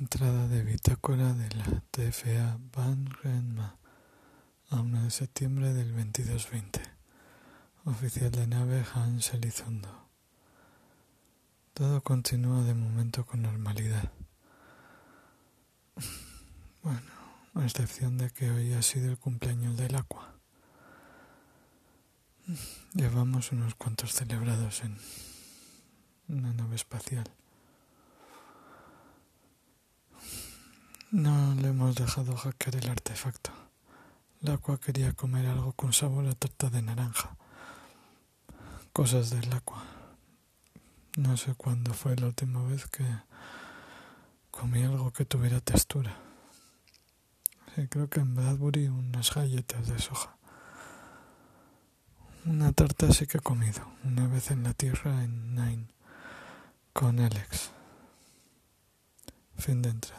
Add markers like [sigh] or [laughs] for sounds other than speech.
Entrada de bitácora de la TFA Van Renma a 1 de septiembre del 2220. Oficial de nave Hans Elizondo. Todo continúa de momento con normalidad. [laughs] Bueno, a excepción de que hoy ha sido el cumpleaños del agua. Llevamos unos cuantos celebrados en una nave espacial. No le hemos dejado hackear el artefacto. La agua quería comer algo con sabor a tarta de naranja. Cosas del agua. No sé cuándo fue la última vez que comí algo que tuviera textura. Creo que en Bradbury unas galletas de soja. Una tarta sí que he comido, una vez en la tierra en Nine, con Alex. Fin de entrada.